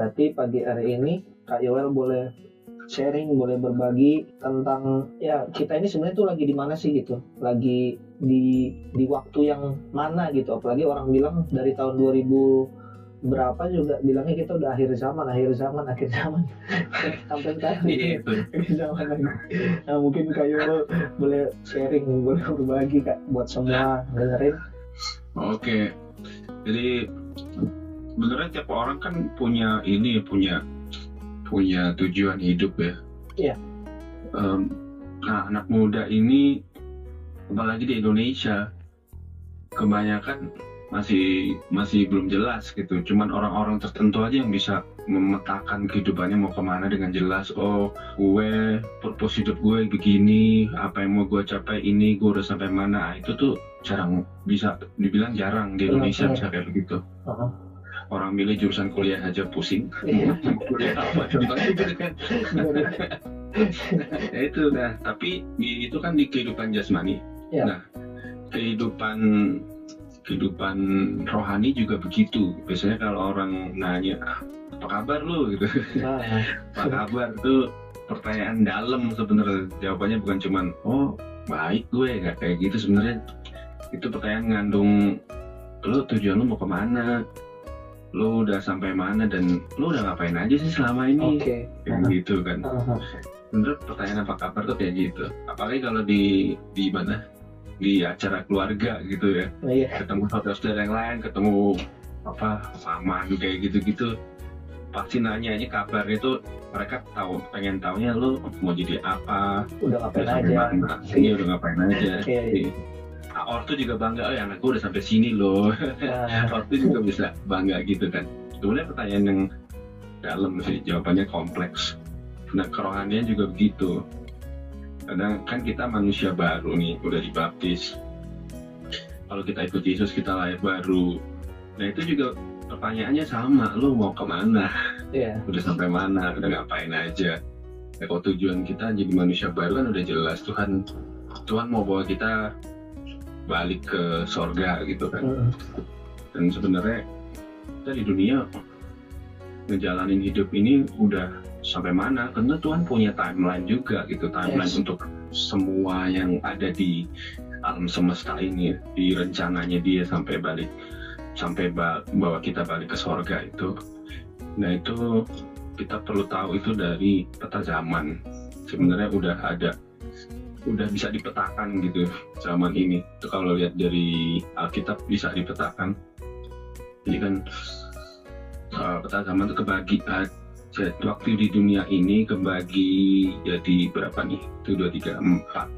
Berarti pagi hari ini Kak Yoel boleh sharing, boleh berbagi tentang ya kita ini sebenarnya tuh lagi di mana sih gitu. Lagi di di waktu yang mana gitu. Apalagi orang bilang dari tahun 2000 berapa juga bilangnya kita udah akhir zaman, akhir zaman, akhir zaman. Sampai sekarang Iya, gitu. itu. Akhir zaman lagi. Nah, mungkin Kak Yoel boleh sharing, boleh berbagi Kak buat semua dengerin. Oke. Jadi sebenarnya tiap orang kan punya ini punya punya tujuan hidup ya. Iya. Em, nah anak muda ini apalagi di Indonesia kebanyakan masih masih belum jelas gitu. Cuman orang-orang tertentu aja yang bisa memetakan kehidupannya mau ke mana dengan jelas. Oh, gue purpose hidup gue begini, apa yang mau gue capai ini, gue udah sampai mana. Nah, itu tuh jarang bisa dibilang jarang di Indonesia Benar, bisa kayak begitu. Heeh. Orang milih jurusan kuliah aja pusing. Iya. kuliah apa contohnya gitu kan. ya itu nah, tapi itu kan di kehidupan jasmani. Iya. Nah, kehidupan kehidupan rohani juga begitu. Biasanya kalau orang nanya, "Ah, apa kabar lu gitu. Nah, Apa kabar tuh pertanyaan dalam sebenarnya. Jawabannya bukan cuman oh baik gue nggak kayak gitu sebenarnya. Itu pertanyaan ngandung lu tujuan lu mau ke mana? Lu udah sampai mana dan lu udah ngapain aja sih selama ini? Oke. Kayak gitu kan. Heeh. Bener pertanyaan apa kabar tuh kayak gitu. Apalagi kalau di di mana? Di acara keluarga gitu ya Nah, Iya. ketemu saudara-saudara yang lain, ketemu apa paman kayak gitu-gitu, pasti nanya ini kabar itu mereka tahu pengen taunya lu mau jadi apa, Udah udah ngapain sampai aja? mana, iya udah ngapain aja. Iya, iya. Nah, ortu juga bangga, oh ya anakku udah sampai sini loh. Nah, ortu juga bisa bangga gitu kan. Sebenarnya pertanyaan yang dalam sih, jawabannya kompleks. Nah kerohanian juga begitu. Kadang kan kita manusia baru nih, udah dibaptis. Kalau kita ikut Yesus kita lahir baru. Nah itu juga pertanyaannya sama, lu mau ke mana? iya. Udah sampai mana? Udah ngapain aja? Ya, kalau tujuan kita jadi manusia baru kan udah jelas Tuhan Tuhan mau bawa kita balik ke sorga gitu kan Heeh. dan sebenarnya kita di dunia ngejalanin hidup ini udah sampai mana karena Tuhan punya timeline juga gitu timeline Yes. untuk semua yang ada di alam semesta ini di rencananya dia sampai balik sampai ba- bawa kita balik ke sorga itu nah itu kita perlu tahu itu dari peta zaman sebenarnya udah ada udah bisa dipetakan gitu zaman ini. Itu kalau lihat dari Alkitab bisa dipetakan. Jadi kan uh, peta zaman itu kebagi uh, waktu di dunia ini kebagi jadi berapa nih? Itu dua tiga empat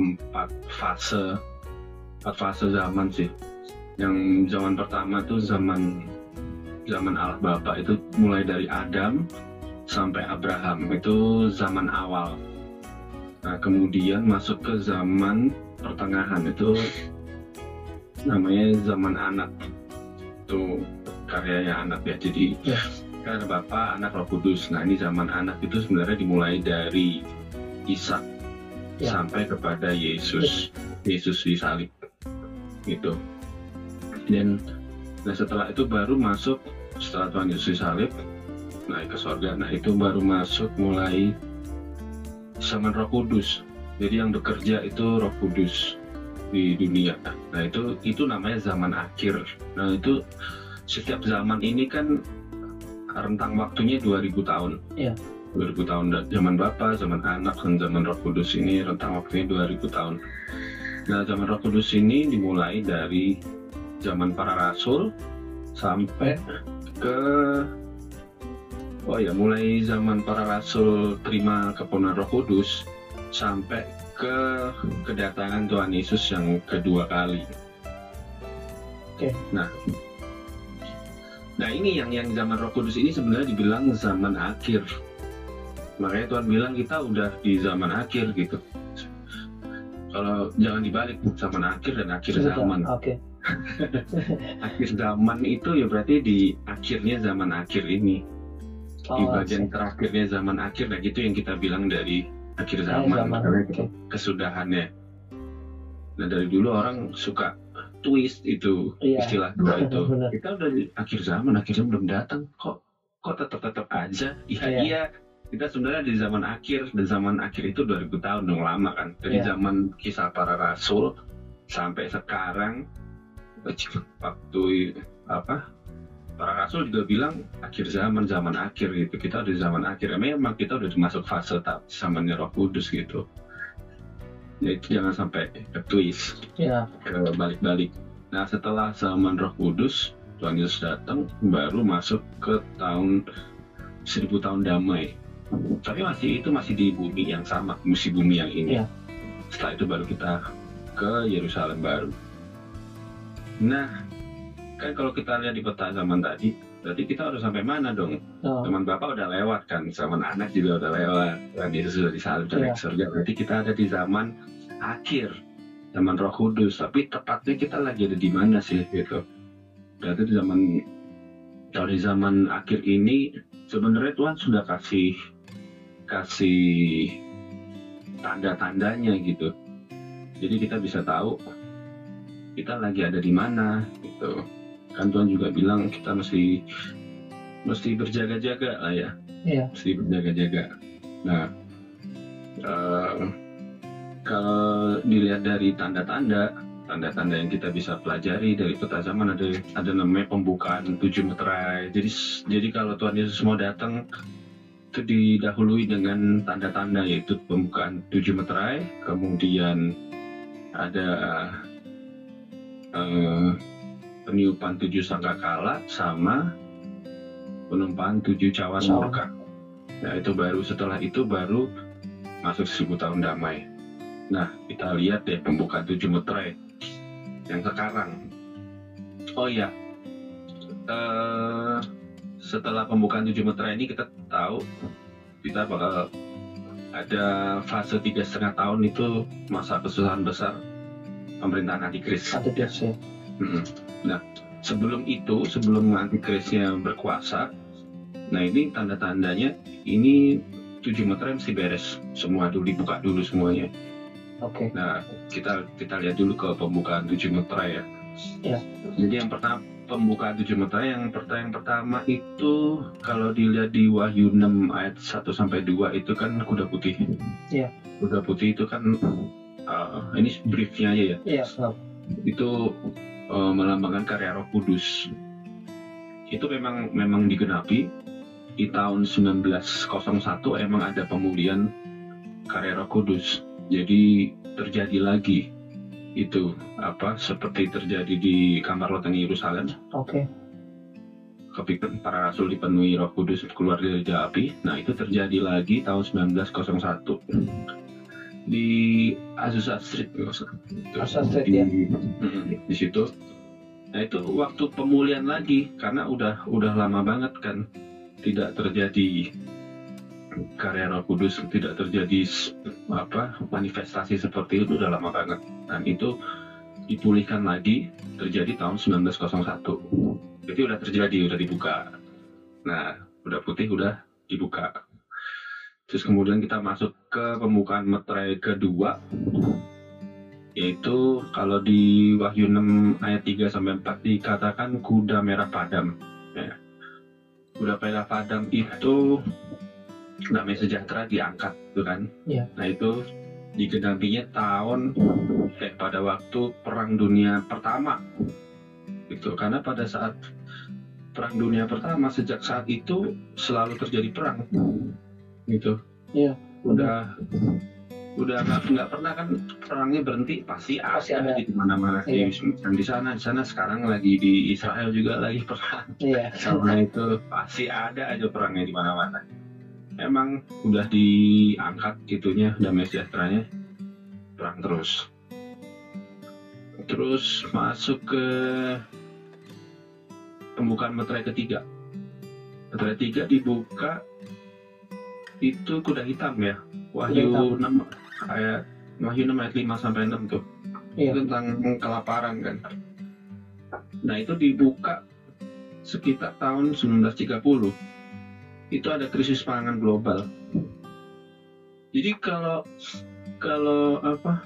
empat fase. Empat fase zaman sih. Yang zaman pertama tuh zaman zaman Allah Bapa itu mulai dari Adam sampai Abraham. Itu zaman awal nah kemudian masuk ke zaman pertengahan. Itu namanya zaman anak. Itu karyanya anak ya. Jadi Ya. kan ada bapak anak roh kudus. Nah ini zaman anak itu sebenarnya dimulai dari Ishak Ya. sampai kepada Yesus. Yesus disalib gitu. Dan nah setelah itu baru masuk setelah Tuhan Yesus disalib naik ke sorga. Nah itu baru masuk mulai zaman roh kudus jadi yang bekerja itu roh kudus di dunia nah itu itu namanya zaman akhir nah itu setiap zaman ini kan rentang waktunya 2000 tahun Iya. 2000 tahun zaman Bapa, zaman anak, dan zaman Roh Kudus ini rentang waktunya 2000 tahun. Nah, zaman Roh Kudus ini dimulai dari zaman para rasul sampai ke Oh ya, mulai zaman para rasul terima kepenuhan Roh Kudus sampai ke kedatangan Tuhan Yesus yang kedua kali. Oke. Nah, nah ini yang yang zaman Roh Kudus ini sebenarnya dibilang zaman akhir. Makanya Tuhan bilang kita udah di zaman akhir gitu. Kalau jangan dibalik zaman akhir dan akhir Sudah. zaman. Oke. Akhir zaman itu ya berarti di akhirnya zaman akhir ini. Di Oh, bagian oke. terakhirnya zaman akhir nah gitu yang kita bilang dari akhir Ah, zaman, zaman, kesudahannya. Nah dari dulu orang suka twist itu Iya. istilah dua itu. kita udah di akhir zaman akhir zaman belum datang. Kok kok tetap tetap aja? Iya Iya. iya. Kita sebenarnya di zaman akhir dan zaman akhir itu 2000 tahun dong lama kan. Dari Iya. zaman kisah para rasul sampai sekarang waktu apa para rasul juga bilang akhir zaman zaman akhir gitu. Kita udah di zaman akhir. Memang kita udah masuk fase tahap zamannya Roh Kudus gitu. Ya itu jangan sampai ke twist ya. ke balik-balik. Nah setelah zaman Roh Kudus Tuhan Yesus datang baru masuk ke tahun seribu tahun damai. Tapi masih itu masih di bumi yang sama masih bumi yang ini. Iya. setelah itu baru kita ke Yerusalem baru. Nah kan kalau kita lihat di peta zaman tadi berarti kita harus sampai mana dong? Oh, zaman bapak udah lewat kan zaman anak juga udah lewat. Dan Yesus sudah disalib dan Iya. surga. Berarti kita ada di zaman akhir zaman Roh Kudus. Tapi tepatnya kita lagi ada di mana sih gitu? Berarti di zaman kalau di zaman akhir ini sebenarnya Tuhan sudah kasih kasih tanda-tandanya gitu. Jadi kita bisa tahu kita lagi ada di mana gitu kan Tuhan juga bilang kita mesti mesti berjaga-jaga lah ya. Iya. mesti berjaga-jaga. Nah eh, kalau dilihat dari tanda-tanda tanda-tanda yang kita bisa pelajari dari peta zaman ada ada namanya pembukaan tujuh meterai. Jadi jadi kalau Tuhan Yesus mau datang itu didahului dengan tanda-tanda yaitu pembukaan tujuh meterai. Kemudian ada eh, peniupan tujuh sangkakala sama penumpahan tujuh cawan Cawan. murka. Nah itu baru setelah itu baru masuk seribu tahun damai. Nah kita lihat deh pembukaan tujuh meterai yang sekarang. Oh iya, Eh, setelah pembukaan tujuh meterai ini kita tahu kita bakal ada fase tiga setengah tahun itu masa kesusahan besar pemerintahan antikris. sih Mm-mm. Nah, sebelum itu, sebelum antikrisnya berkuasa, nah ini tanda-tandanya, ini tujuh meterai mesti beres semua dulu dibuka dulu semuanya. oke Nah, kita kita lihat dulu ke pembukaan tujuh meterai ya. Ya. Jadi yang pertama pembukaan tujuh meterai yang pertama yang pertama itu kalau dilihat di Wahyu 6 ayat 1 sampai 2 itu kan kuda putih. Iya. Kuda putih itu kan uh, ini briefnya aja ya iya itu eh, melambangkan karya Roh Kudus. Itu memang memang digenapi di tahun 1901 emang ada pemulihan karya Roh Kudus. Jadi terjadi lagi itu apa seperti terjadi di kamar loteng Yerusalem oke ketika para rasul dipenuhi Roh Kudus keluar dari api. Nah, itu terjadi lagi tahun 1901 di Azusa Street. Azusa Street, di, ya. Mm, di situ. Nah, itu waktu pemulihan lagi karena udah udah lama banget kan tidak terjadi karya Roh Kudus, tidak terjadi apa manifestasi seperti itu udah lama banget. Dan itu dipulihkan lagi terjadi tahun 1901 jadi udah terjadi udah dibuka nah udah putih udah dibuka terus kemudian kita masuk ke pembukaan meterai kedua yaitu kalau di Wahyu 6 ayat 3 sampai 4 dikatakan kuda merah padam ya. kuda merah padam itu damai sejahtera diangkat tuh kan Iya. nah itu digenapinya tahun eh, pada waktu perang dunia pertama gitu karena pada saat perang dunia pertama sejak saat itu selalu terjadi perang gitu Iya. Udah udah nggak nggak pernah kan perangnya berhenti pasti ada, Pasti ada. di mana-mana. Iya. di, dan di sana di sana sekarang lagi di Israel juga lagi perang. Iya. Sama itu pasti ada aja perangnya di mana-mana. Emang udah diangkat gitunya damai sejahteranya perang terus. Terus masuk ke pembukaan meterai ketiga. Meterai tiga dibuka itu kuda hitam ya? Wahyu 6 ayat Wahyu 6 ayat 5 sampai 6 tuh. Iya. itu tentang kelaparan kan? Nah itu dibuka sekitar tahun 1930 itu ada krisis pangan global. Jadi kalau kalau apa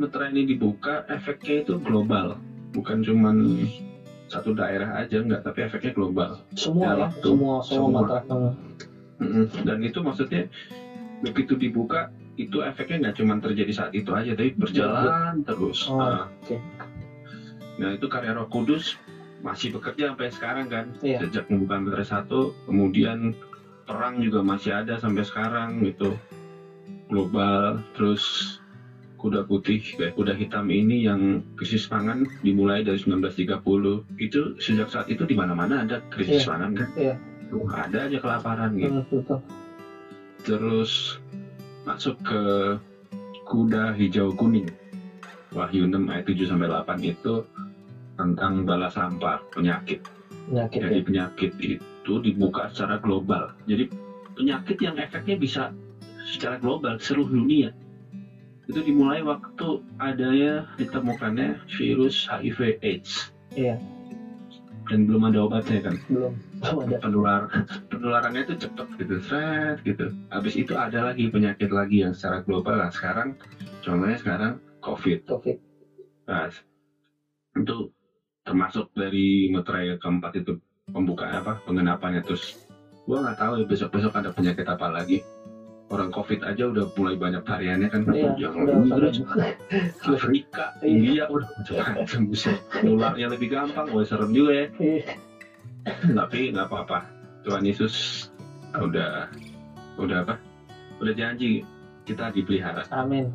meterai ini dibuka efeknya itu global. Bukan cuman satu daerah aja enggak tapi efeknya global. Semua Ya, semua semua Semua. Dan itu maksudnya begitu dibuka itu efeknya nggak cuma terjadi saat itu aja tapi berjalan terus Oh, Nah, oke. nah itu karya Roh Kudus masih bekerja sampai sekarang kan Iya. sejak pembukaan materai satu kemudian perang juga masih ada sampai sekarang gitu global terus kuda putih kayak kuda hitam ini yang krisis pangan dimulai dari 1930 itu sejak saat itu di mana-mana ada krisis Iya. pangan kan Iya. Tuh, ada aja kelaparan gitu. Hmm, terus masuk ke kuda hijau kuning. Wahyu 6 ayat 7 sampai 8 itu tentang bala sampah penyakit. Penyakit jadi ya. penyakit itu dibuka secara global. Jadi penyakit yang efeknya bisa secara global seluruh dunia. Itu dimulai waktu adanya ditemukannya virus HIV AIDS. Iya. Dan belum ada obatnya kan? Belum. Belum ada. Penular penularannya itu cepet gitu seret gitu. Habis itu ada lagi penyakit lagi yang secara global. Lah sekarang contohnya sekarang covid. Covid. Nah, itu termasuk dari materai keempat itu pembukaan apa pengenapannya terus gua nggak tahu ya besok besok ada penyakit apa lagi orang covid aja udah mulai banyak variannya kan. Iya yang udah Afrika Iya. India udah macam-macam. Buset nularnya lebih gampang wah serem juga ya. Iya. tapi nggak apa-apa. Tuhan Yesus udah udah apa? Udah janji kita dipelihara. Amin.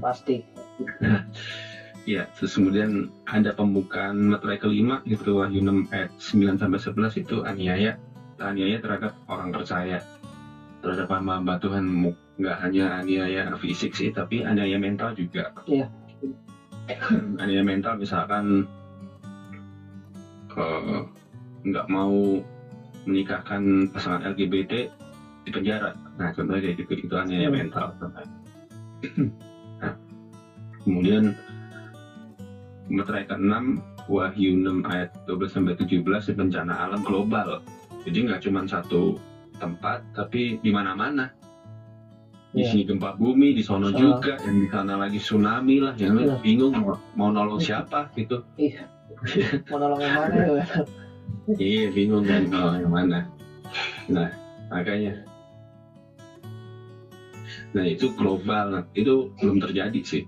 Pasti. Ya terus kemudian ada pembukaan materai kelima itu Wahyu 6 ayat 9 sampai 11 itu aniaya aniaya terhadap orang percaya terhadap hamba-hamba Tuhan nggak hanya aniaya fisik sih tapi aniaya mental juga Iya. aniaya mental misalkan eh, nggak mau menikahkan pasangan LGBT di penjara nah contohnya kayak gitu itu aniaya Hmm. mental nah, kemudian Materai ke-6 Wahyu 6 ayat 12 sampai 17 bencana alam global. Jadi nggak cuma satu tempat tapi di mana-mana. Di Iya. sini gempa bumi, di sono juga, yang di sana lagi tsunami lah, yang Iya. bingung mau, mau nolong siapa gitu. mau nolong yang mana ya Iya, bingung kan mau yang mana. Nah, makanya. Nah, itu global. Nah, itu belum terjadi sih.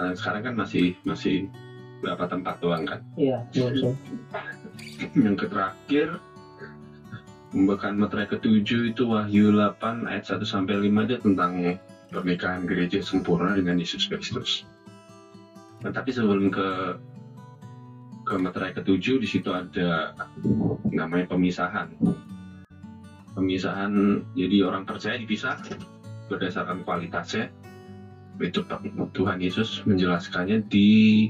Nah, sekarang kan masih masih berapa tempat doang kan. iya belum sih yang terakhir pembukaan materai ketujuh itu Wahyu 8 ayat 1 sampai 5 itu tentang pernikahan gereja sempurna dengan Yesus Kristus. Nah, tapi sebelum ke ke materai ketujuh di situ ada namanya pemisahan. Pemisahan jadi orang percaya dipisah berdasarkan kualitasnya. Itu Tuhan Yesus menjelaskannya di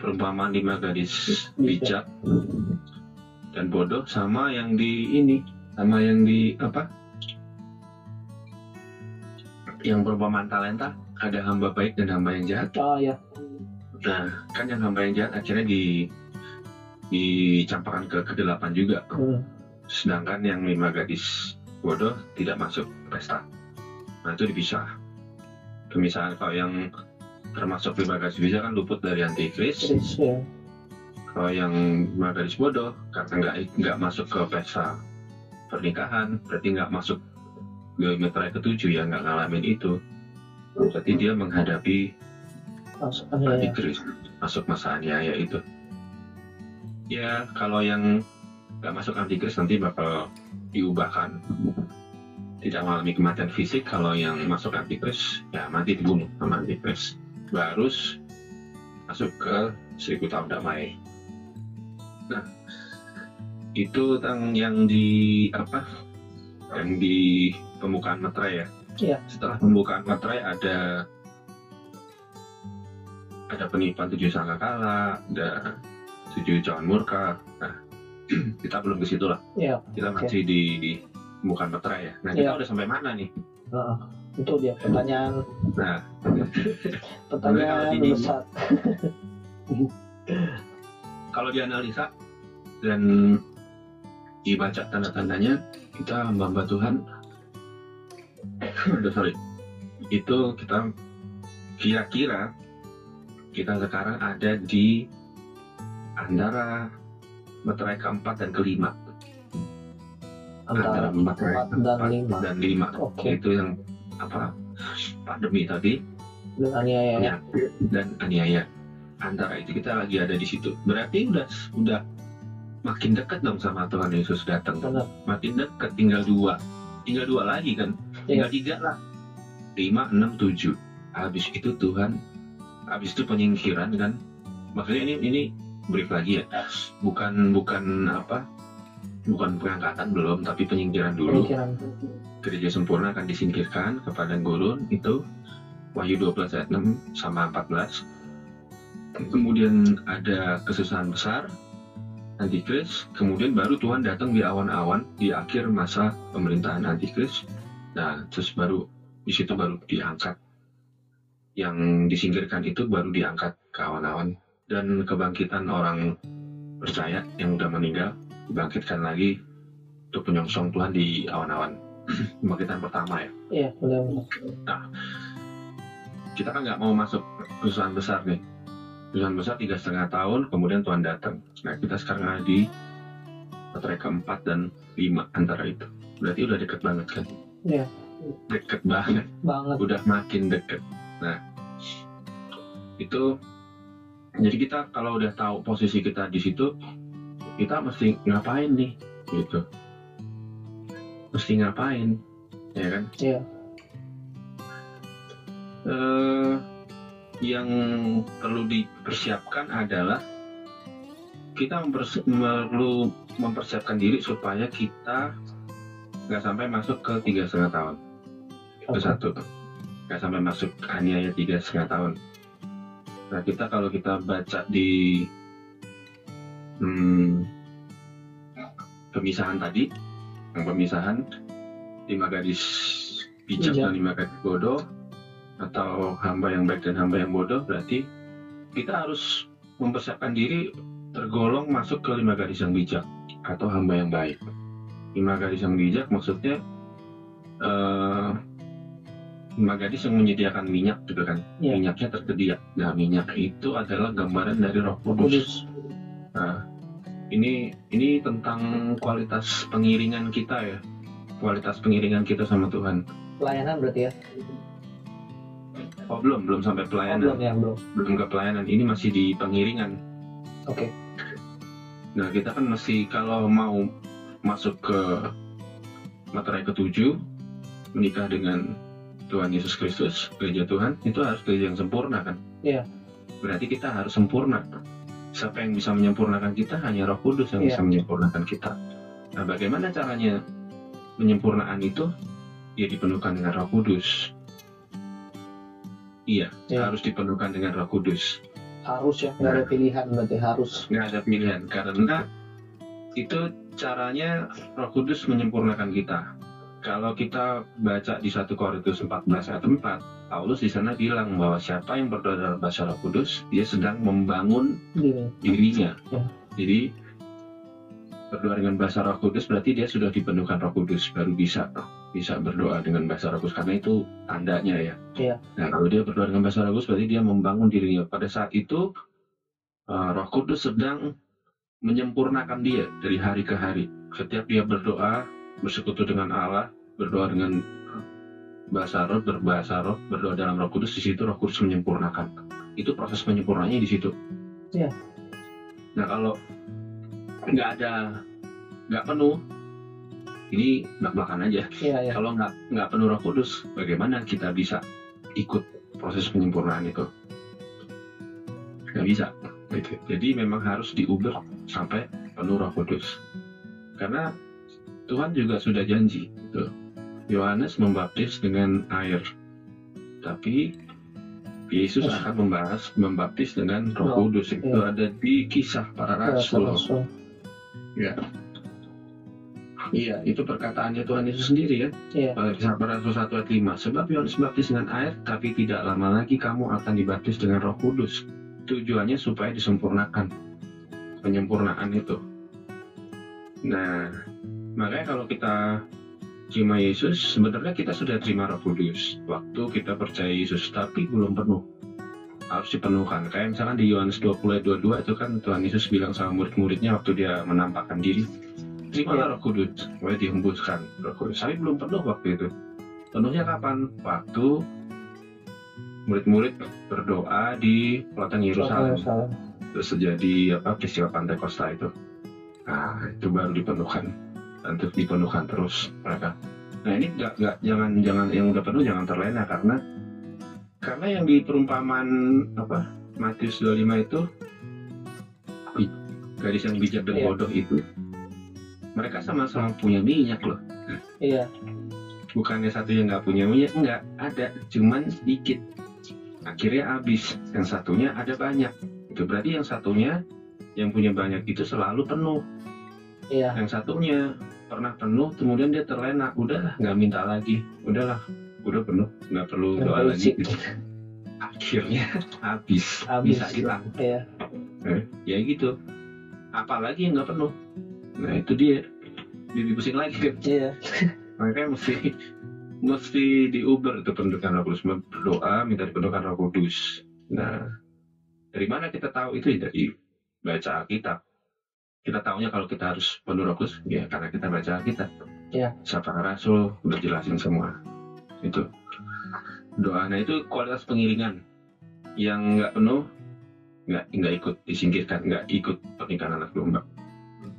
perumpamaan lima gadis bijak dan bodoh sama yang di ini sama yang di apa? Yang perumpamaan talenta ada hamba baik dan hamba yang jahat. Oh ya nah kan yang hamba yang jahat akhirnya di dicampakkan ke kedelapan juga. Hmm. sedangkan yang lima gadis bodoh tidak masuk pesta. Nah itu dipisah. Pemisahan kalau yang termasuk lima gadis bijak kan luput dari antikris. Chris ya kalau yang lima gadis bodoh karena nggak nggak masuk ke pesta pernikahan berarti nggak masuk geometri ketujuh ya nggak ngalamin itu. Berarti dia menghadapi masuk antikris masuk masa aniaya itu. Ya kalau yang nggak masuk antikris nanti bakal diubahkan. Tidak mengalami kematian fisik kalau yang masuk antikris ya mati dibunuh sama antikris baru masuk ke seribu tahun damai. Nah itu tentang yang di apa yang di pembukaan materai ya Iya. setelah pembukaan materai ada ada penipuan tujuh sangkakala ada tujuh cawan murka nah kita belum ke situ lah Iya. kita masih di pembukaan materai ya nah kita Iya. udah sampai mana nih Heeh. itu dia pertanyaan nah pertanyaan di- besar kalau dianalisa dan dibaca tanda-tandanya kita hamba Tuhan. Sorry. Itu kita kira-kira kita sekarang ada di antara materai keempat dan kelima. Antara empat dan keempat lima. dan lima. Oke. Itu yang apa? Pandemi tadi. Dan aniaya. Ya. Dan aniaya. Antara itu kita lagi ada di situ. Berarti udah udah makin dekat dong sama Tuhan Yesus datang. Benar. Makin dekat tinggal dua. Tinggal dua lagi kan? Tinggal tiga lah. Lima enam tujuh. Habis itu Tuhan habis itu penyingkiran kan? Maksudnya ini ini brief lagi ya. Bukan bukan apa? Bukan pengangkatan belum tapi penyingkiran dulu. Pemikiran gereja sempurna akan disingkirkan ke padang gurun itu. Wahyu 12 ayat 6 sama 14 kemudian ada kesusahan besar antikris kemudian baru Tuhan datang di awan-awan di akhir masa pemerintahan antikris. Nah terus baru di situ baru diangkat. Yang disingkirkan itu baru diangkat ke awan-awan. Dan kebangkitan orang percaya yang udah meninggal dibangkitkan lagi untuk penyongsong Tuhan di awan-awan. Kebangkitan pertama ya. Iya benar benar kita kan nggak mau masuk perusahaan besar nih perusahaan besar tiga setengah tahun kemudian Tuhan datang. Nah kita sekarang ada di materai keempat dan lima antara itu. Berarti udah deket banget kan? Iya. deket banget. Banget. Udah makin deket. Nah itu jadi kita kalau udah tahu posisi kita di situ kita mesti ngapain nih? Gitu. Mesti ngapain? Ya kan? Iya. eh, yang perlu dipersiapkan adalah kita mempersi- perlu mempersiapkan diri supaya kita nggak sampai masuk ke tiga setengah tahun itu Oke. satu nggak sampai masuk aniaya tiga setengah tahun nah kita kalau kita baca di hmm, pemisahan tadi yang pemisahan lima gadis bijak Bijak. dan lima gadis bodoh atau hamba yang baik dan hamba yang bodoh berarti kita harus mempersiapkan diri tergolong masuk ke lima gadis yang bijak atau hamba yang baik lima gadis yang bijak maksudnya eh, lima gadis yang menyediakan minyak gitu kan Iya. minyaknya tersedia nah minyak itu adalah gambaran dari roh kudus kudus Nah, ini ini tentang kualitas pengiringan kita ya. Kualitas pengiringan kita sama Tuhan. pelayanan berarti ya Oh, belum, belum sampai oh, pelayanan. belum ya belum belum ke pelayanan. Ini masih di pengiringan. oke Nah, kita kan masih kalau mau masuk ke materai ketujuh, menikah dengan Tuhan Yesus Kristus, gereja Tuhan, itu harus gereja yang sempurna kan? Iya. Berarti kita harus sempurna. Siapa yang bisa menyempurnakan kita? Hanya Roh Kudus yang Iya. bisa menyempurnakan kita. Nah, bagaimana caranya penyempurnaan itu? Ya dipenuhkan dengan Roh Kudus. Iya, Iya. harus dipenuhkan dengan Roh Kudus. harus ya nggak ada pilihan berarti harus nggak ada pilihan karena itu caranya Roh Kudus menyempurnakan kita. Kalau kita baca di 1 Korintus 14 ayat 4, Paulus di sana bilang bahwa siapa yang berdoa dalam bahasa Roh Kudus, dia sedang membangun diri dirinya. Ya. Jadi berdoa dengan bahasa Roh Kudus berarti dia sudah dipenuhkan Roh Kudus baru bisa bisa berdoa dengan bahasa Roh Kudus karena itu tandanya ya. Iya. Nah kalau dia berdoa dengan bahasa Roh Kudus berarti dia membangun dirinya. Pada saat itu uh, Roh Kudus sedang menyempurnakan dia dari hari ke hari. Setiap dia berdoa bersekutu dengan Allah, berdoa dengan bahasa Roh, berbahasa Roh, berdoa dalam Roh Kudus di situ Roh Kudus menyempurnakan. Itu proses penyempurnanya di situ. Iya. Nah kalau nggak ada nggak penuh, ini belak belakan aja. iya ya Kalau nggak nggak penuh Roh Kudus, bagaimana kita bisa ikut proses penyempurnaan itu? Nggak bisa. Gitu. Jadi memang harus diubah sampai penuh Roh Kudus. Karena Tuhan juga sudah janji. Tuh. Yohanes membaptis dengan air, tapi Yesus Yes. akan membahas membaptis dengan Roh Kudus. Itu iya. ada di kisah para rasul. Ya. Iya, itu perkataannya Tuhan Yesus sendiri ya. Iya. Rasul 1 ayat 5. Sebab Yohanes baptis dengan air, tapi tidak lama lagi kamu akan dibaptis dengan roh kudus. Tujuannya supaya disempurnakan. Penyempurnaan itu. Nah, makanya kalau kita terima Yesus, sebenarnya kita sudah terima roh kudus. Waktu kita percaya Yesus, tapi belum penuh. harus dipenuhkan kayak misalkan di Yohanes 20 ayat 22 itu kan Tuhan Yesus bilang sama murid-muridnya waktu dia menampakkan diri terimalah roh kudus supaya dihembuskan. Roh kudus tapi belum penuh waktu itu? Penuhnya kapan? Waktu murid-murid berdoa di pelataran Yerusalem. Terus terjadi apa peristiwa pantai Costa itu. Nah itu baru dipenuhkan. Dan terus dipenuhkan terus mereka. Nah ini nggak nggak jangan jangan yang udah penuh jangan terlena karena karena yang di perumpamaan apa Matius 25 itu gadis yang bijak dan Iya. bodoh itu mereka sama-sama punya minyak loh. Iya, bukannya satu yang nggak punya minyak nggak ada. Cuman sedikit. Akhirnya habis. Yang satunya ada banyak. Itu berarti yang satunya yang punya banyak itu selalu penuh. Iya, yang satunya pernah penuh kemudian dia terlena. Udahlah nggak minta lagi. Udahlah udah penuh. Nggak perlu doa lagi. gitu. akhirnya habis, Habis. bisa hilang. Iya, Eh, ya gitu. Apalagi yang nggak penuh nah itu dia. Jadi pusing lagi. Kan iya, makanya mesti mesti diuber itu pendudukan roh kudus berdoa minta dipenuhkan roh kudus. Nah dari mana kita tahu itu? Ya, dari baca Alkitab. Kita tahunya kalau kita harus penuh roh kudus ya karena kita baca Alkitab. Ya. siapa rasul udah jelasin semua. Itu. Doa. Nah itu kualitas pengiringan. Yang nggak penuh nggak nggak ikut disingkirkan nggak ikut pernikahan anak domba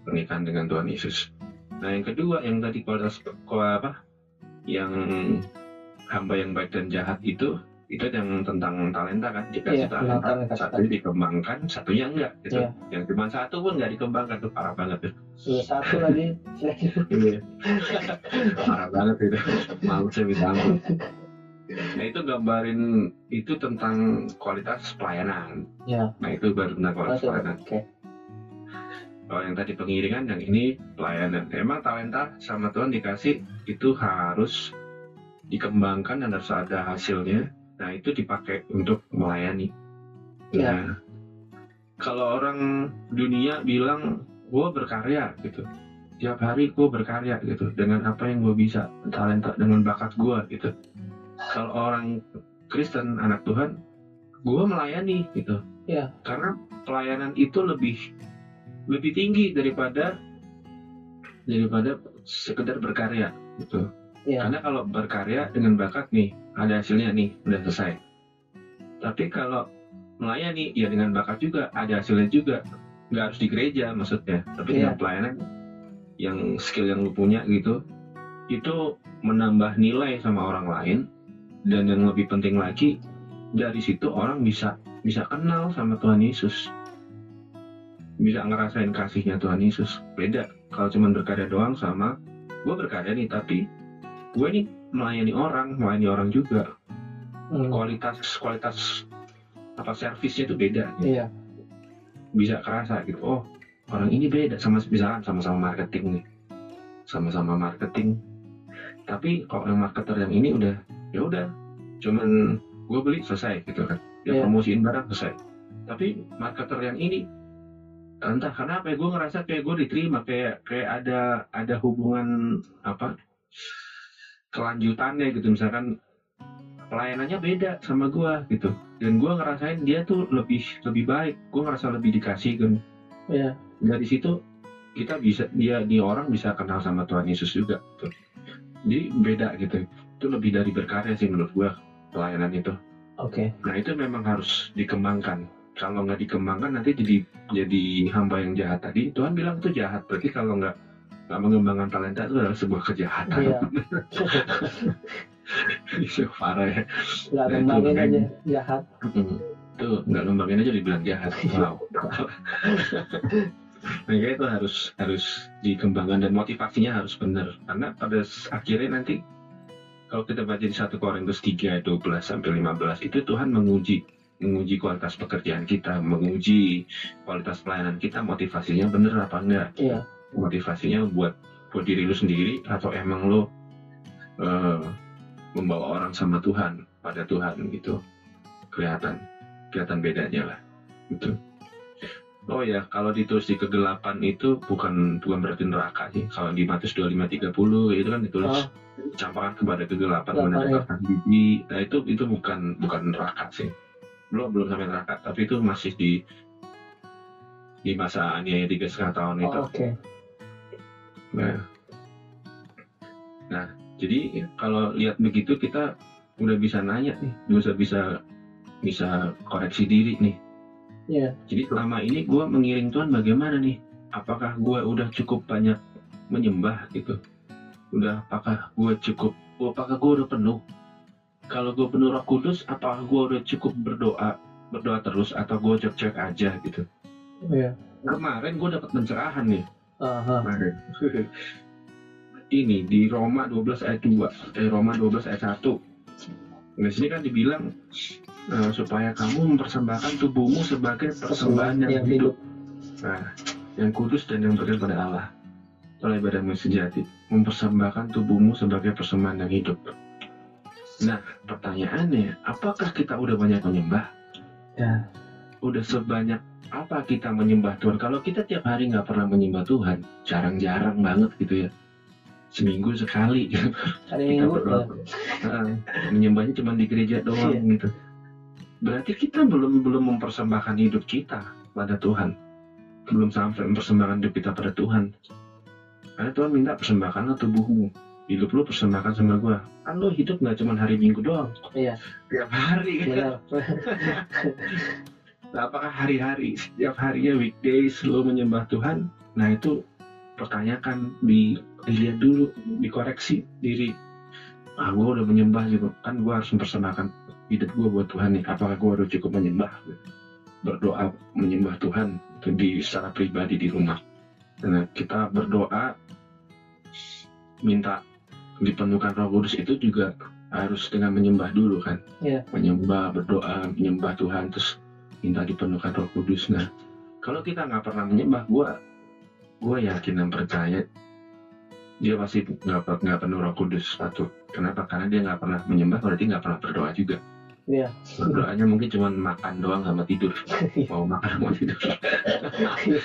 pernikahan dengan Tuhan Yesus nah yang kedua yang tadi kualitas apa yang hamba yang baik dan jahat itu itu yang tentang talenta kan dikasih Iya, tentang talenta talenta. satunya dikembangkan satunya enggak gitu Iya. yang cuma satu pun nggak dikembangkan tuh parah banget tuh sudah satu lagi. Iya. parah banget itu malu saya minta ampun nah itu gambarin itu tentang kualitas pelayanan Ya, nah itu baru tentang kualitas pelayanan Oke. Kalau yang tadi pengiringan yang ini pelayanan. Emang talenta sama Tuhan dikasih itu harus dikembangkan dan harus ada hasilnya. Nah itu dipakai untuk melayani. Ya. nah kalau orang dunia bilang gue berkarya gitu. Tiap hari gue berkarya gitu. Dengan apa yang gue bisa talenta dengan bakat gue gitu. Kalau orang Kristen anak Tuhan gue melayani gitu. Ya. karena pelayanan itu lebih lebih tinggi daripada daripada sekedar berkarya gitu. Ya. karena kalau berkarya dengan bakat nih ada hasilnya nih udah selesai. Tapi kalau melayani ya dengan bakat juga ada hasilnya juga. Nggak harus di gereja maksudnya tapi Iya. dengan pelayanan yang skill yang lu punya gitu itu menambah nilai sama orang lain. Dan yang lebih penting lagi dari situ orang bisa bisa kenal sama Tuhan Yesus bisa ngerasain kasihnya Tuhan Yesus beda kalau cuma berkarya doang sama gue berkarya nih tapi gue nih melayani orang melayani orang juga Hmm. kualitas kualitas apa servisnya itu beda gitu. Iya. bisa kerasa gitu oh orang ini beda sama misalkan sama-sama marketing nih sama-sama marketing tapi kalau yang marketer yang ini udah ya udah cuman gue beli selesai gitu kan dia Iya. promosiin barang selesai tapi marketer yang ini entah kenapa ya gue ngerasa kayak gue diterima kayak kayak ada ada hubungan apa kelanjutannya gitu. Misalkan pelayanannya beda sama gue gitu. Dan gue ngerasain dia tuh lebih lebih baik. Gue ngerasa lebih dikasih kan Iya. dari situ kita bisa dia di orang bisa kenal sama Tuhan Yesus juga gitu. jadi beda gitu. Itu lebih dari berkarya sih menurut gue pelayanan itu. Oke. nah itu memang harus dikembangkan kalau nggak dikembangkan nanti jadi jadi hamba yang jahat tadi. Tuhan bilang itu jahat berarti kalau nggak nggak mengembangkan talenta itu adalah sebuah kejahatan. Iya. itu parah ya. Nggak Nah, itu ngembangin aja jahat. Tuh nggak ngembangin aja dibilang jahat. Wow. Nah, kayak itu harus harus dikembangkan dan motivasinya harus benar. Karena pada akhirnya nanti kalau kita baca di 1 Korintus 3 ayat 12 sampai 15 itu Tuhan menguji menguji kualitas pekerjaan kita, menguji kualitas pelayanan kita, motivasinya benar apa enggak. Iya. Motivasinya buat buat diri lu sendiri atau emang lu eh, membawa orang sama Tuhan, pada Tuhan gitu. Kelihatan, kelihatan bedanya lah. Gitu. Oh ya, kalau ditulis di kegelapan itu bukan bukan berarti neraka sih. Kalau di Matius 25 30 itu kan ditulis Oh. campakkan kepada kegelapan ya. menandakan gigi. Nah itu itu bukan bukan neraka sih. Belum belum sampai neraka. Tapi itu masih di di masa aniaya tiga setengah tahun Oh, itu Oke. nah. Nah jadi kalau lihat begitu kita udah bisa nanya nih bisa bisa bisa koreksi diri nih. Iya. jadi selama ini gue mengiring Tuhan bagaimana nih? Apakah gue udah cukup banyak menyembah gitu? Udah apakah gue cukup apakah gue udah penuh kalau gue penuh roh kudus apakah gue udah cukup berdoa berdoa terus atau gue cek-cek aja gitu Iya. kemarin gue dapat pencerahan nih kemarin ini di Roma 12 ayat 2 eh Roma 12 ayat 1 Nah, sini kan dibilang eh, supaya kamu mempersembahkan tubuhmu sebagai persembahan yang, hidup. Nah, yang kudus dan yang berkenan pada Allah. Oleh ibadahmu sejati, mempersembahkan tubuhmu sebagai persembahan yang hidup. Nah, pertanyaannya, apakah kita udah banyak menyembah? Ya. Udah sebanyak apa kita menyembah Tuhan? Kalau kita tiap hari nggak pernah menyembah Tuhan, jarang-jarang banget gitu ya. Seminggu sekali Hari kita. Heeh, menyembahnya cuma di gereja doang Iya. gitu. Berarti kita belum belum mempersembahkan hidup kita pada Tuhan. Belum sampai mempersembahkan hidup kita pada Tuhan. Karena Tuhan minta persembahkanlah tubuhmu. Hidup lu persembahkan sama gua. Kan lu hidup nggak cuma hari Minggu doang. Iya. Tiap hari kan. Benar. Nah, apakah hari-hari, setiap harinya weekdays lu menyembah Tuhan? Nah itu pertanyakan, di, dilihat dulu, dikoreksi diri. Ah, gue udah menyembah juga, kan gue harus mempersembahkan hidup gue buat Tuhan nih. Apakah gue udah cukup menyembah? Berdoa menyembah Tuhan itu di secara pribadi di rumah. Nah, kita berdoa minta dipenuhkan Roh Kudus itu juga harus dengan menyembah dulu kan. Iya. Menyembah, berdoa, menyembah Tuhan terus minta dipenuhkan Roh Kudus. Nah, kalau kita nggak pernah menyembah, gue gue yakin dan percaya dia pasti nggak nggak penuh Roh Kudus satu. Kenapa? Karena dia nggak pernah menyembah, berarti nggak pernah berdoa juga. Iya. Mungkin cuma makan doang sama tidur. Mau makan mau tidur.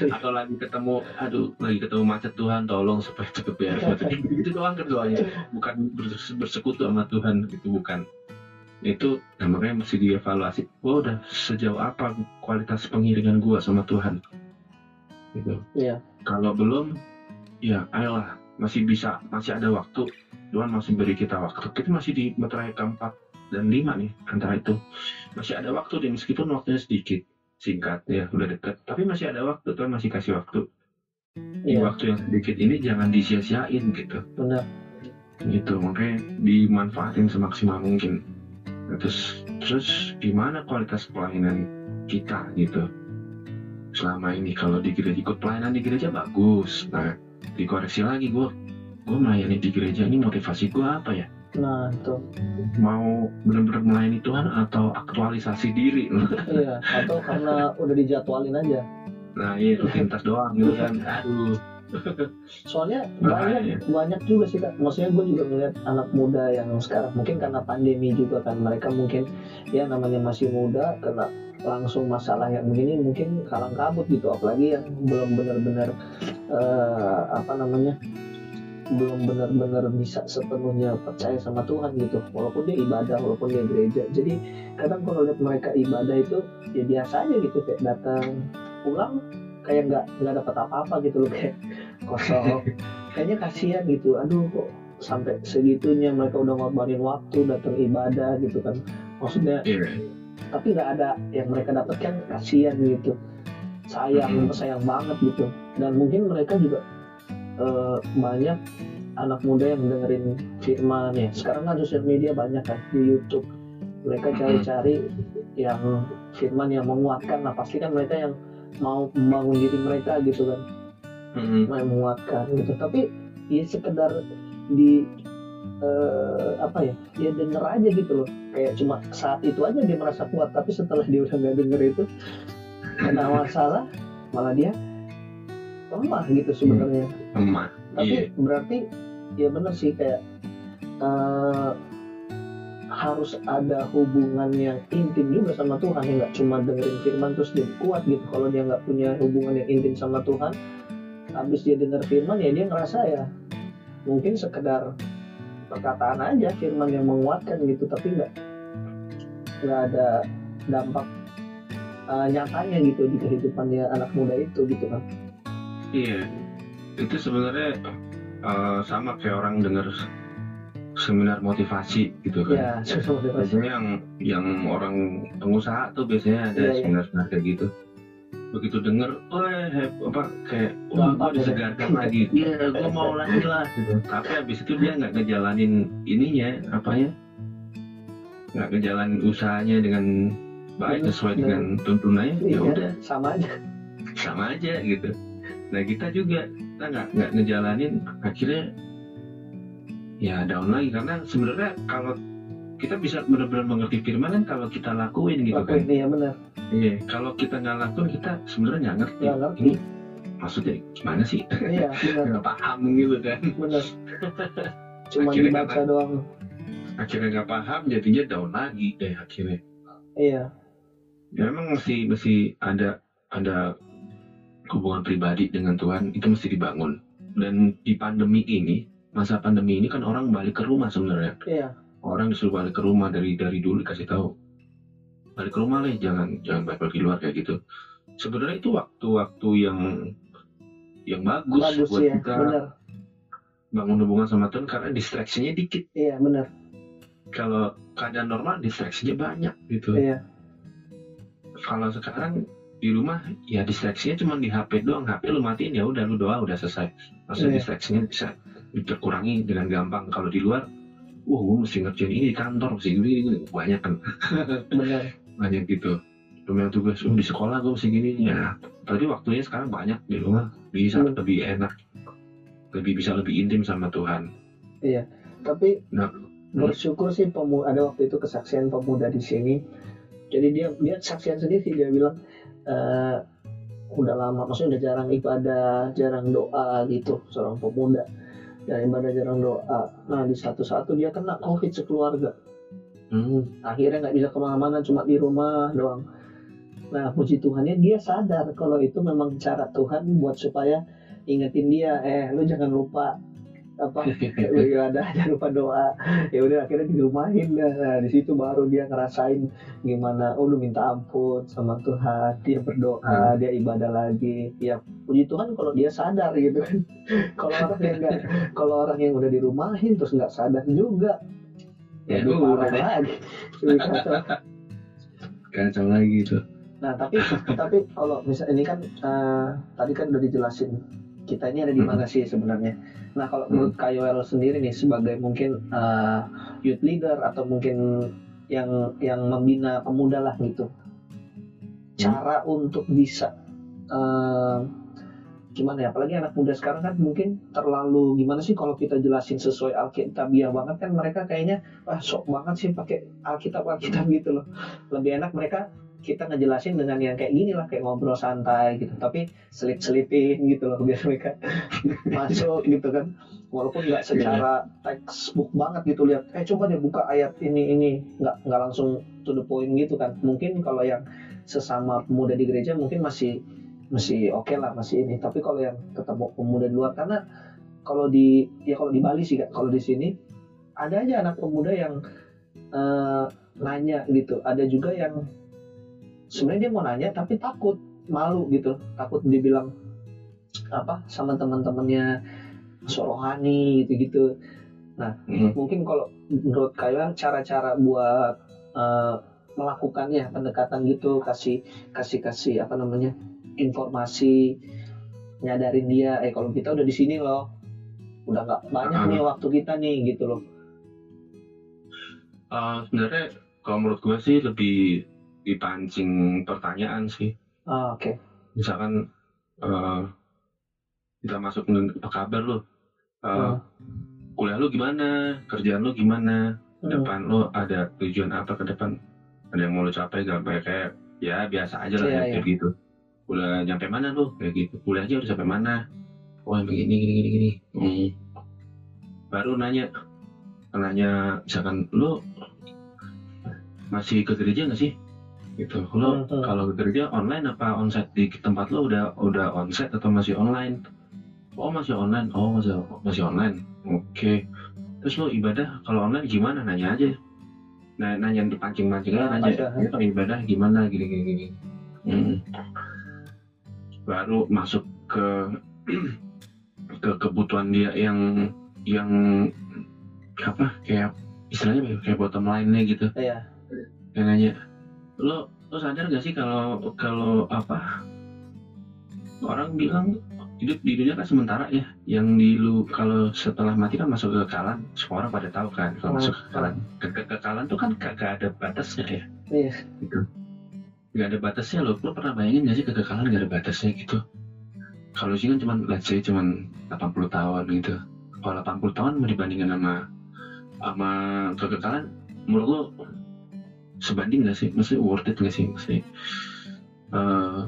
Atau lagi ketemu, aduh, lagi ketemu macet Tuhan, tolong supaya beres macet. Itu doang doanya. Bukan bers- bersekutu sama Tuhan, itu bukan. Itu nah makanya mesti dievaluasi. Gua udah sejauh apa kualitas pengiringan gua sama Tuhan. Gitu. Iya. Kalau belum, ya ayolah masih bisa, masih ada waktu. Tuhan masih beri kita waktu. Kita masih di meterai keempat dan lima nih antara itu. Masih ada waktu deh meskipun waktunya sedikit, singkat ya udah deket. Tapi masih ada waktu Tuhan masih kasih waktu. Di Iya. waktu yang sedikit ini jangan disia-siain gitu. Benar. Gitu makanya dimanfaatin semaksimal mungkin. Terus terus gimana kualitas pelayanan kita gitu selama ini kalau di gereja ikut pelayanan di gereja bagus nah dikoreksi lagi gue gue melayani di gereja ini motivasi gue apa ya Nah, itu. mau benar-benar melayani Tuhan atau aktualisasi diri Iya. Atau karena udah dijadwalin aja. nah iya rutinitas doang gitu kan aduh Soalnya banyak banyak juga sih kak. Maksudnya gue juga ngeliat anak muda yang sekarang mungkin karena pandemi juga kan mereka mungkin ya namanya masih muda kena langsung masalah yang begini mungkin kalang kabut gitu apalagi yang belum benar-benar eh, apa namanya belum benar-benar bisa sepenuhnya percaya sama Tuhan gitu. Walaupun dia ibadah walaupun dia gereja. Jadi kadang kalau lihat mereka ibadah itu ya biasa aja gitu. Kayak datang pulang kayak nggak nggak dapat apa-apa gitu loh. Kayak kosong. Kayaknya kasihan gitu. Aduh kok sampai segitunya mereka udah ngorbanin waktu datang ibadah gitu kan. Maksudnya iya. tapi nggak ada yang mereka dapatkan kasihan gitu. Sayang Mhm. sayang banget gitu. Dan mungkin mereka juga eh, banyak anak muda yang dengerin firman ya. Sekarang kan sosial media banyak kan di YouTube. Mereka cari-cari yang firman yang menguatkan. Nah pasti kan mereka yang mau membangun diri mereka gitu kan. Mm-mm. mau menguatkan gitu. Tapi ya sekedar di eh, apa ya dia denger aja gitu loh. Kayak cuma saat itu aja dia merasa kuat tapi setelah dia udah nggak denger itu kena masalah malah dia lemah gitu sebenarnya. Emak tapi iya. berarti ya bener sih kayak eh, harus ada hubungan yang intim juga sama Tuhan. Ya nggak cuma dengerin firman terus dia kuat gitu. Kalau dia nggak punya hubungan yang intim sama Tuhan habis dia denger firman ya dia ngerasa ya mungkin sekedar perkataan aja firman yang menguatkan gitu. Tapi nggak nggak ada dampak uh, nyatanya gitu di kehidupannya anak muda itu gitu kan iya itu sebenarnya uh, sama kayak orang dengar seminar motivasi gitu kan. ya seminar motivasi Biasanya yang yang orang pengusaha tuh biasanya ada Iya, iya. seminar-seminar kayak gitu. Begitu denger, oh apa kayak wah Gampang gue gitu. disegarkan lagi. Iya, gue mau lagi lah gitu. Tapi habis itu dia nggak ngejalanin ininya, apanya? Nggak ngejalanin usahanya dengan baik sesuai dengan tuntunannya. Ya Iya, udah, sama aja sama aja gitu. Nah kita juga kita nggak nggak ngejalanin akhirnya ya down lagi karena sebenarnya kalau kita bisa benar-benar mengerti firman kan kalau kita lakuin gitu lakuin kan. iya benar Iya, kalau kita nggak lakuin kita sebenarnya nggak ngerti. Nggak ngerti. Ini maksudnya gimana sih? iya benar Nggak paham gitu kan. benar cuma Akhirnya dibaca kata- doang Akhirnya nggak paham jadinya down lagi deh akhirnya. iya Ya, memang mesti mesti ada ada hubungan pribadi dengan Tuhan itu mesti dibangun. Dan di pandemi ini masa pandemi ini kan orang balik ke rumah sebenarnya. iya. Orang disuruh balik ke rumah dari dari dulu dikasih tahu balik ke rumah lah jangan jangan balik di luar kayak gitu. Sebenarnya itu waktu-waktu yang yang bagus, bagus buat ya kita benar. bangun hubungan sama Tuhan karena distraksinya dikit. Iya benar. Kalau keadaan normal distraksinya banyak gitu. Iya. Kalau sekarang di rumah ya distraksinya cuma di HP doang. HP lu matiin ya udah lu doa udah selesai. Maksudnya Iya. distraksinya bisa terkurangi dengan gampang. Kalau di luar wah gue mesti ngerjain ini di kantor mesti gini gini banyak kan. Benar. Banyak gitu. Cuma yang tugas oh, di sekolah gue mesti gini. Ya tadi waktunya sekarang banyak di rumah. Bisa Hmm. lebih enak. Lebih bisa lebih intim sama Tuhan. Tapi Nah, bersyukur sih pemu ada waktu itu kesaksian pemuda di sini. Jadi dia dia saksian sendiri dia bilang eh, udah lama maksudnya udah jarang ibadah jarang doa gitu seorang pemuda. Jarang ibadah jarang doa. Nah di satu satu dia kena covid sekeluarga. Hmm, akhirnya nggak bisa ke mana-mana cuma di rumah doang. Nah puji Tuhannya dia sadar kalau itu memang cara Tuhan buat supaya ingetin dia eh lu jangan lupa apa beribadah jangan lupa doa. Ya udah akhirnya dirumahin dah. Nah, di situ baru dia ngerasain gimana oh lu minta ampun sama Tuhan dia berdoa dia ibadah lagi. Ya puji Tuhan kalau dia sadar gitu kan. Kalau orang yang nggak kalau orang yang udah dirumahin terus nggak sadar juga ya lebih udah parah lagi. Kacau. lagi itu Nah tapi tapi kalau misal ini kan eh, tadi kan udah dijelasin kita ini ada di mana sih sebenarnya. Nah kalau menurut Kak Yoel sendiri nih sebagai mungkin eh, youth leader atau mungkin yang yang membina pemuda lah gitu, cara untuk bisa eh, gimana ya? Apalagi anak muda sekarang kan mungkin terlalu gimana sih kalau kita jelasin sesuai Alkitabiah banget kan mereka kayaknya wah sok banget sih pakai Alkitab Alkitab gitu loh. Lebih enak mereka kita ngejelasin dengan yang kayak gini lah kayak ngobrol santai gitu. Tapi selip selipin gitu loh biar mereka masuk gitu kan. Walaupun nggak secara textbook banget gitu lihat eh coba deh buka ayat ini ini. Nggak nggak langsung to the point gitu kan. Mungkin kalau yang sesama pemuda di gereja mungkin masih masih oke lah masih ini. Tapi kalau yang ketemu pemuda di luar karena kalau di ya kalau di Bali sih Kak, kalau di sini ada aja anak pemuda yang eh, nanya gitu. Ada juga yang sebenarnya dia mau nanya tapi takut malu gitu takut dibilang apa sama teman-temannya sorohani gitu-gitu Hmm. mungkin kalau menurut kalian cara-cara buat eh, melakukannya pendekatan gitu kasih kasih kasih apa namanya informasi nyadarin dia eh kalau kita udah di sini loh udah nggak banyak Ah. nih waktu kita nih gitu loh Eh, sebenarnya kalau menurut gue sih lebih dipancing pertanyaan sih. Ah, oke. Misalkan eh kita masuk ke apa kabar lu? Eh, Hmm. kuliah lu gimana? Kerjaan lu gimana? Hmm. depan lu ada tujuan apa ke depan? Ada yang mau lu capai gak kayak kayak ya biasa aja lah Iya, ya, iya. kayak gitu. Udah nyampe mana lu? Kayak gitu. Kuliah aja udah sampai mana? Oh yang begini gini gini gini. Hmm. baru nanya nanya misalkan lu masih ke gereja nggak sih gitu. Lo Hmm, kalau ke gereja online apa onsite? Di tempat lo udah udah onsite atau masih online? Oh masih online. Oh masih masih online. Oke. Terus lo ibadah kalau online gimana? Nanya aja. Nah nanya dipancing pancing aja Ah, nanya ada. "Ya, kalau ibadah gimana? Gini gini gini. Hmm. Baru masuk ke ke kebutuhan dia yang yang apa? Kayak istilahnya kayak bottom line-nya gitu. Iya. Yang nanya, lo lo sadar gak sih kalau kalau apa? Orang bilang hidup di dunia kan sementara ya. Yang di lu kalau setelah mati kan masuk ke kekalan semua orang pada tahu kan kalau Hmm. masuk ke kekalan ke ke- kekalan tuh kan kagak ada batasnya ya. Iya. gitu. Nggak ada batasnya lo. Lo pernah bayangin gak sih kekekalan gak ada batasnya gitu? Kalau sih kan cuman let's say cuman 80 tahun gitu. Kalau 80 tahun mau dibandingkan sama sama kekekalan menurut lo sebanding gak sih maksudnya worth it gak sih maksudnya eh,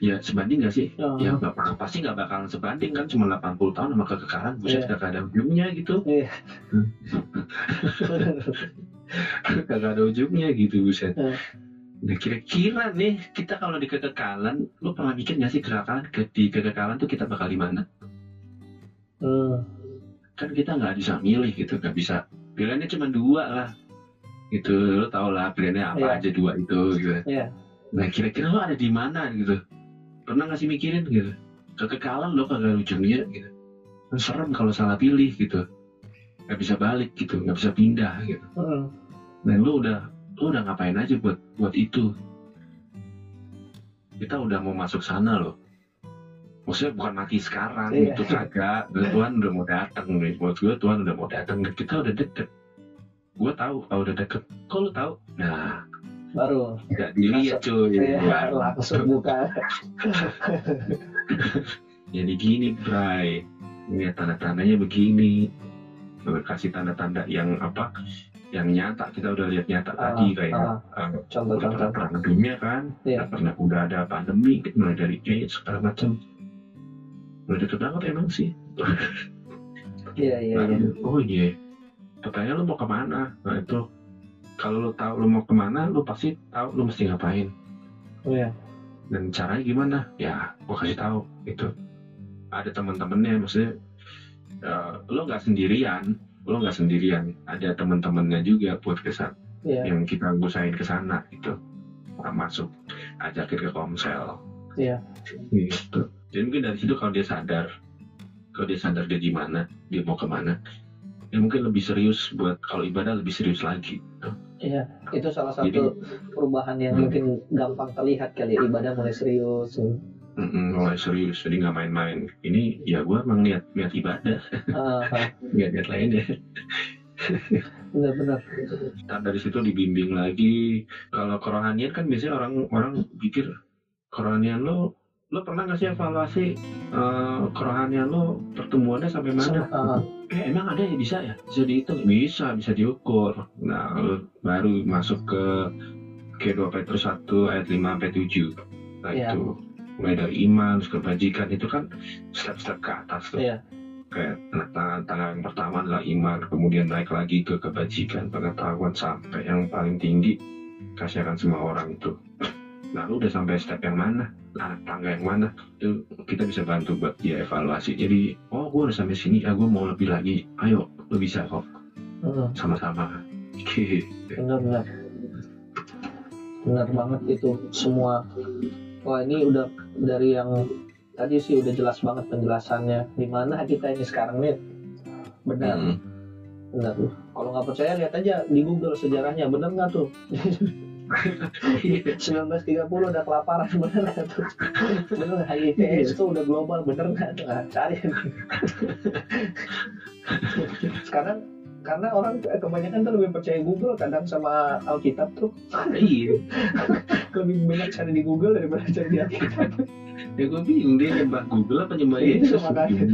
ya sebanding gak sih Oh. ya nggak bakal pasti nggak bakalan sebanding kan cuma 80 tahun sama kekekalan buset Iya. gak ada ujungnya gitu Iya. kagak ada ujungnya gitu buset Iya. nah kira-kira nih kita kalau di kekekalan lu pernah mikir gak sih kekekalan ke, di kekekalan tuh kita bakal di mana Hmm. kan kita nggak bisa milih gitu nggak bisa pilihannya cuma dua lah gitu lu tau lah pilihannya apa Iya. aja dua itu gitu. Iya. nah kira-kira lu ada di mana gitu? Pernah nggak sih mikirin gitu? Kekekalan lo kagak ujungnya gitu. Serem kalau salah pilih gitu. Nggak bisa balik gitu. Nggak bisa pindah gitu. Dan lu udah lu udah ngapain aja buat buat itu? Kita udah mau masuk sana loh maksudnya bukan mati sekarang Iya. itu kagak. Tuhan udah mau datang nih. Buat gue Tuhan udah mau datang kita udah deket gue tahu kalau udah deket kok lu tahu nah Baru. nggak dilihat cuy Iya. Wah, Langsung buka. jadi gini Bray lihat tanda-tandanya begini kasih tanda-tanda yang apa yang nyata kita udah lihat nyata Ah, tadi kayak ah. uh, udah Contoh-contoh. pernah perang dunia kan Iya. udah pernah udah ada pandemi mulai dari AIDS segala macam udah deket banget emang sih Iya iya iya. oh iya pertanyaan lu mau ke mana? Nah itu. Kalau lu tahu lu mau ke mana lu pasti tahu lu mesti ngapain. Iya. dan caranya gimana? Ya gua kasih tahu itu ada teman-temannya maksudnya eh, lo nggak sendirian lo nggak sendirian. Ada teman-temannya juga buat kesan Iya. yang kita usahain ke sana gitu. Nah, masuk ajakin ke komsel. Iya. gitu. Jadi mungkin dari situ kalau dia sadar kalau dia sadar dia di mana dia mau ke mana ya mungkin lebih serius buat kalau ibadah lebih serius lagi gitu. Iya. Itu salah satu Jadi- perubahan yang Hmm. mungkin gampang terlihat kali ya. ibadah mulai serius. Mm-mm, mulai serius jadi nggak main-main ini ya gue emang niat niat ibadah Ah, ah. nggak niat lainnya Benar-benar. Ntar dari situ dibimbing lagi. Kalau kerohanian kan biasanya orang orang pikir kerohanian lo lo pernah nggak sih evaluasi eh, kerohanian lo pertumbuhannya sampai mana? Ah, Eh emang ada ya bisa ya? Bisa dihitung? Bisa, bisa diukur. Nah baru masuk ke ke 2 Petrus 1 ayat 5 sampai 7. Nah Iya. itu mulai dari iman, terus kebajikan itu kan step-step ke atas tuh. Iya. Kayak tangan tangan yang pertama adalah iman, kemudian naik lagi ke kebajikan, pengetahuan sampai yang paling tinggi kasih akan semua orang itu. Lalu udah sampai step yang mana? Nah, tangga yang mana? Itu kita bisa bantu buat dia evaluasi. Jadi, oh gue udah sampai sini, ya gue mau lebih lagi. Ayo, lu bisa kok, hmm. sama-sama. Gitu. benar-benar. Benar banget itu semua. Wah ini udah dari yang tadi sih udah jelas banget penjelasannya. Di mana kita ini sekarang nih? Benar. Hmm. Benar. Kalau nggak percaya lihat aja di Google sejarahnya. Benar nggak tuh? 1930 udah kelaparan bener nggak tuh? Bener nggak? HIV AIDS tuh udah global bener nggak? tuh? Nah, cari. Sekarang karena orang kebanyakan tuh lebih percaya Google kadang sama Alkitab tuh Iya, lebih banyak cari di Google daripada cari di Alkitab. ya gue bingung dia nyembah Google apa nyembah Iya, Yesus? makanya.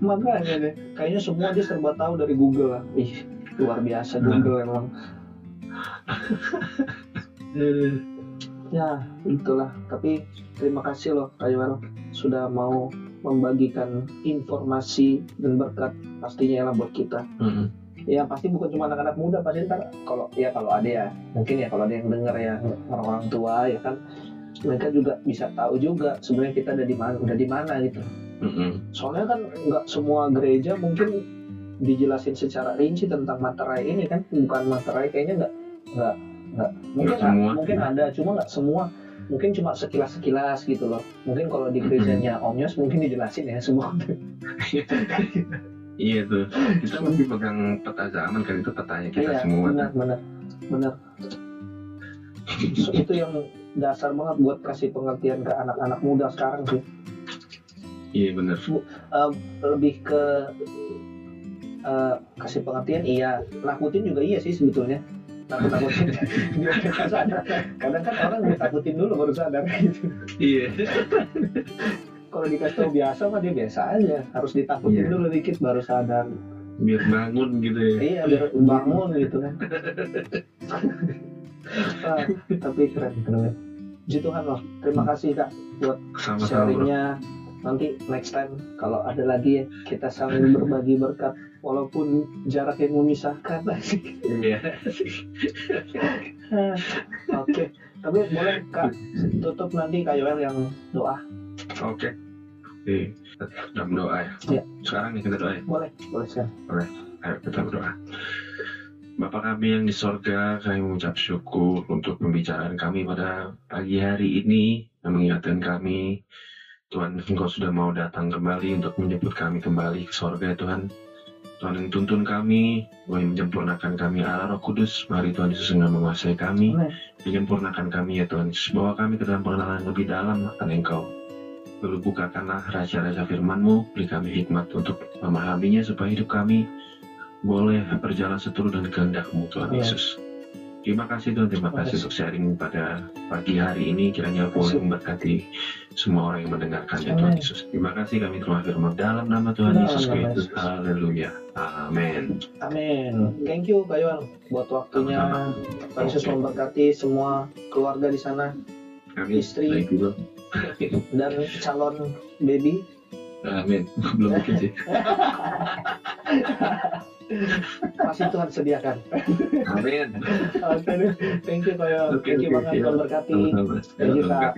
Makanya deh, kayaknya semua dia serba tahu dari Google lah. Ih, luar biasa Google emang. Ya, itulah. Tapi terima kasih loh Kak Iwan sudah mau membagikan informasi dan berkat pastinya lah buat kita. Hmm. Ya pasti bukan cuma anak-anak muda pasti ntar kalau ya kalau ada ya mungkin ya kalau ada yang dengar ya orang-orang tua ya kan mereka juga bisa tahu juga sebenarnya kita ada di mana udah di mana gitu. Hmm. Soalnya kan nggak semua gereja mungkin dijelasin secara rinci tentang materai ini kan bukan materai kayaknya nggak nggak nggak. Mungkin semua. mungkin ada cuma nggak semua. Mungkin cuma sekilas sekilas gitu loh. Mungkin kalau di gereja Om Yos mungkin dijelasin ya semua. Iya tuh, kita masih pegang peta zaman kan itu petanya kita iya semua. benar benar benar. So, itu yang dasar banget buat kasih pengertian ke anak-anak muda sekarang sih. Iya benar. Eh, lebih ke eh, kasih pengertian iya. Nakutin juga iya sih sebetulnya takut takutin biar kita sadar kadang kan orang ditakutin dulu baru sadar gitu Iya. kalau dikasih tahu biasa mah dia biasa aja harus ditakutin Iya. dulu dikit baru sadar Biar bangun gitu ya. iya biar bangun gitu kan Ah, tapi keren keren Puji Tuhan loh terima kasih kak Sama-sama. bro. Nanti next time kalau ada lagi ya kita saling berbagi berkat walaupun jarak yang memisahkan Iya. oke tapi boleh kak tutup nanti kak Yoel yang doa Oke. Oke. Dalam doa ya. Iya. Sekarang nih kita doa ya. boleh boleh sekarang Ayo kita berdoa. Bapak kami yang di sorga, kami mengucap syukur untuk pembicaraan kami pada pagi hari ini yang mengingatkan kami Tuhan Engkau sudah mau datang kembali untuk menjemput kami kembali ke sorga Tuhan. Tuhan yang tuntun kami Tuhan yang menyempurnakan kami. Allah Roh Kudus mari Tuhan Yesus yang menguasai kami. Menyempurnakan kami ya Tuhan. Yesus bawa kami ke dalam pengenalan lebih dalam akan Engkau. Lalu bukakanlah rahasia-rahasia firman-Mu, beri kami hikmat untuk memahaminya supaya hidup kami boleh berjalan seturut dengan kehendak-Mu Tuhan. Yesus. Terima kasih Tuhan, terima kasih untuk sharing pada pagi hari ini. Kiranya boleh memberkati semua orang yang mendengarkannya Tuhan Amin. Yesus. Terima kasih kami terima firman dalam nama Tuhan Dalam Yesus Kristus. Haleluya. Amin. amin thank you kak buat waktunya. Tuhan Yesus Oke. memberkati semua keluarga di sana Amin. Istri. Dan calon baby Amin. Belum bikin sih. masih Tuhan sediakan Amin. oke thank you Yoel Oke, thank you oke, banget. Tuhan berkati. Thank you, Kak.